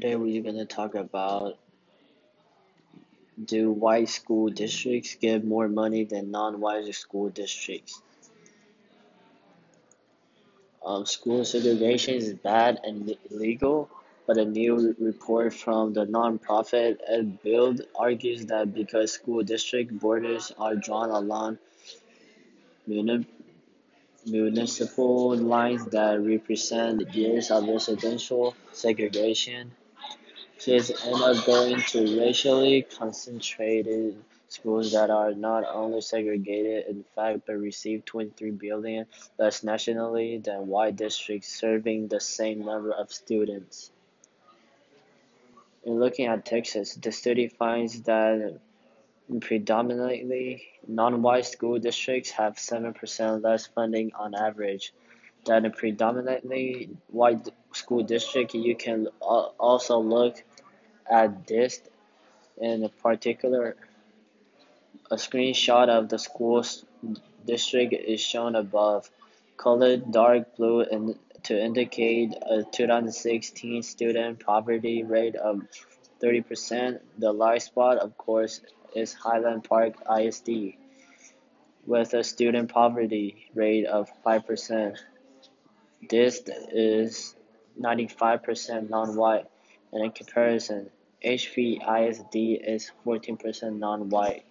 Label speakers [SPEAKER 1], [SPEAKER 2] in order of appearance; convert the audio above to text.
[SPEAKER 1] Today we're going to talk about do white school districts get more money than non-white school districts? Um, school segregation is bad and illegal, but a new report from the nonprofit EdBuild argues that because school district borders are drawn along municipal lines that represent years of residential segregation, kids end up going to racially concentrated schools that are not only segregated in fact but receive 23 billion less nationally than white districts serving the same number of students. In looking at Texas, the study finds that predominantly non-white school districts have 7% less funding on average than a predominantly white school district. You can also look at this in particular. A screenshot of the school's district is shown above, colored dark blue in, to indicate a 2016 student poverty rate of 30%. The light spot, of course, is Highland Park ISD, with a student poverty rate of 5%. This is 95% non-white, and in comparison, HPISD is 14% non-white.